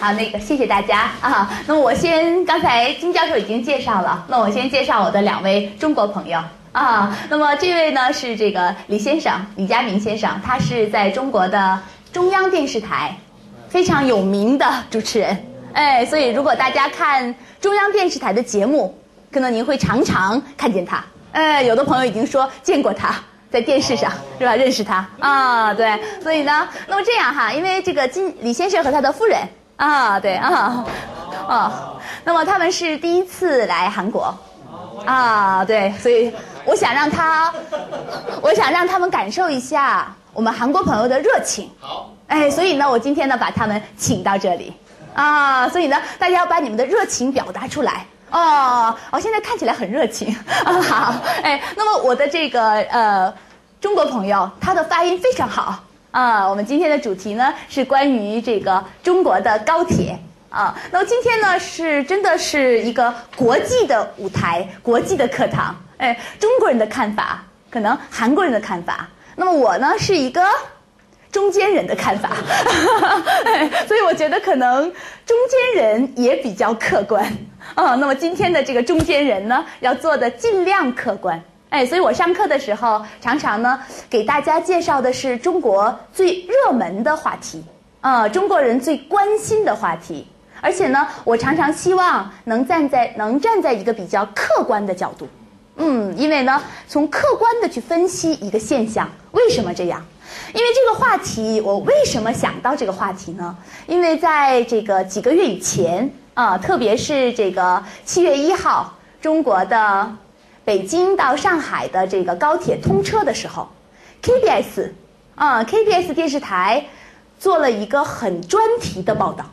好，那个谢谢大家啊。那我先，刚才金教授已经介绍了，那我先介绍我的两位中国朋友啊。那么这位呢是这个李先生，李佳明先生，他是在中国的中央电视台非常有名的主持人。哎，所以如果大家看中央电视台的节目，可能您会常常看见他。哎，有的朋友已经说见过他。在电视上是吧？认识他啊，对，所以呢，那么这样哈，因为这个金李先生和他的夫人啊，对啊，哦，那么他们是第一次来韩国，啊，对，所以我想让他，我想让他们感受一下我们韩国朋友的热情。好，哎，所以呢，我今天呢把他们请到这里，啊，所以呢，大家要把你们的热情表达出来。哦，哦，现在看起来很热情，啊好，哎，那么我的这个呃中国朋友，他的发音非常好啊。我们今天的主题呢是关于这个中国的高铁啊。那么今天呢是真的是一个国际的舞台，国际的课堂，哎，中国人的看法，可能韩国人的看法，那么我呢是一个。中间人的看法，哎所以我觉得可能中间人也比较客观啊。那么今天的这个中间人呢，要做的尽量客观。哎，所以我上课的时候常常呢给大家介绍的是中国最热门的话题啊，中国人最关心的话题。而且呢，我常常希望能站在能站在一个比较客观的角度，嗯，因为呢，从客观的去分析一个现象，为什么这样？因为这个话题，我为什么想到这个话题呢？因为在这个几个月以前啊，特别是这个七月一号，中国的北京到上海的这个高铁通车的时候，KBS 啊，KBS 电视台做了一个很专题的报道，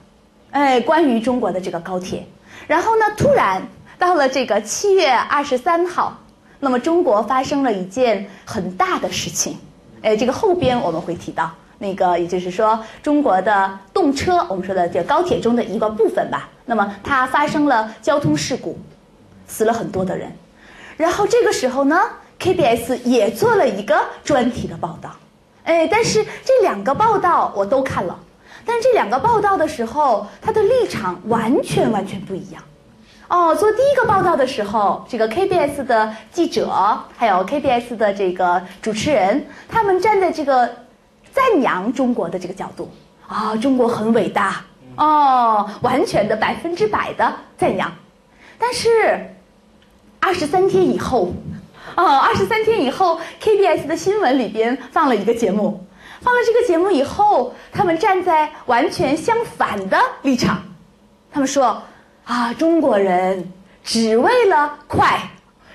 哎，关于中国的这个高铁。然后呢，突然到了这个七月二十三号，那么中国发生了一件很大的事情。哎，这个后边我们会提到那个，也就是说，中国的动车，我们说的这高铁中的一个部分吧。那么它发生了交通事故，死了很多的人。然后这个时候呢，KBS 也做了一个专题的报道。哎，但是这两个报道我都看了，但是这两个报道的时候，他的立场完全完全不一样。哦，做第一个报道的时候，这个 KBS 的记者还有 KBS 的这个主持人，他们站在这个赞扬中国的这个角度啊，中国很伟大哦，完全的百分之百的赞扬。但是二十三天以后，哦，二十三天以后，KBS 的新闻里边放了一个节目，放了这个节目以后，他们站在完全相反的立场，他们说。啊，中国人只为了快，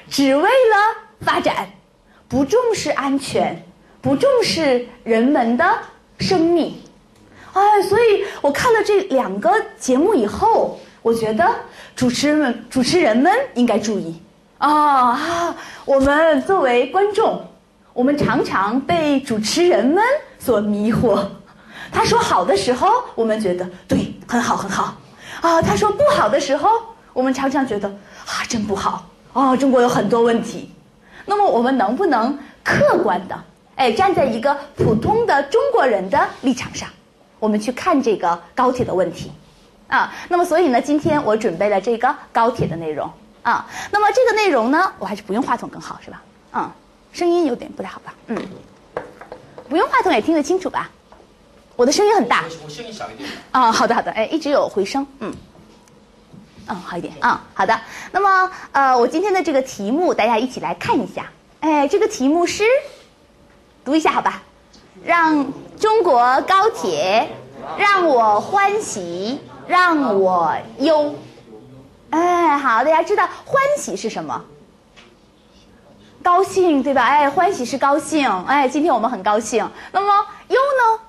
只为了发展，不重视安全，不重视人们的生命。哎，所以我看了这两个节目以后，我觉得主持人们、主持人们应该注意啊！我们作为观众，我们常常被主持人们所迷惑。他说好的时候，我们觉得对，很好，很好。啊，他说不好的时候，我们常常觉得啊，真不好哦，中国有很多问题。那么我们能不能客观的，哎，站在一个普通的中国人的立场上，我们去看这个高铁的问题？啊，那么所以呢，今天我准备了这个高铁的内容啊。那么这个内容呢，我还是不用话筒更好，是吧？嗯，声音有点不太好吧？嗯，不用话筒也听得清楚吧？我的声音很大，我声音小一点。啊，好的好的，哎，一直有回声，嗯，嗯，好一点，啊，好的。那么，呃，我今天的这个题目，大家一起来看一下。哎，这个题目是，读一下好吧？让中国高铁让我欢喜，让我忧。哎，好，大家知道欢喜是什么？高兴对吧？哎，欢喜是高兴，哎，今天我们很高兴。那么忧呢？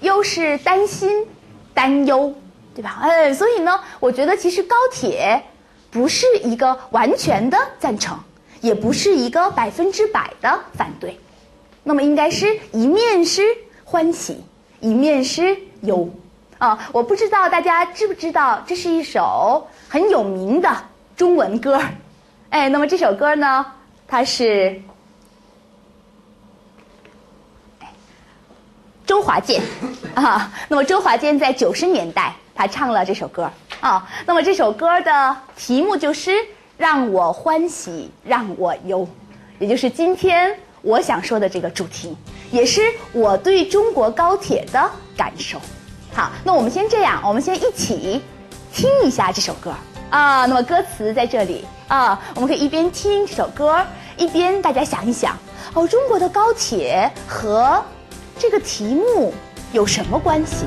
忧是担心、担忧，对吧？哎，所以呢，我觉得其实高铁不是一个完全的赞成，也不是一个百分之百的反对，那么应该是一面是欢喜，一面是忧啊！我不知道大家知不知道，这是一首很有名的中文歌哎，那么这首歌呢，它是。周华健 啊。那么周华健在九十年代他唱了这首歌啊。那么这首歌的题目就是“让我欢喜让我忧”，也就是今天我想说的这个主题，也是我对中国高铁的感受。好，那我们先这样，我们先一起听一下这首歌啊。那么歌词在这里啊，我们可以一边听这首歌，一边大家想一想哦，中国的高铁和这个题目有什么关系？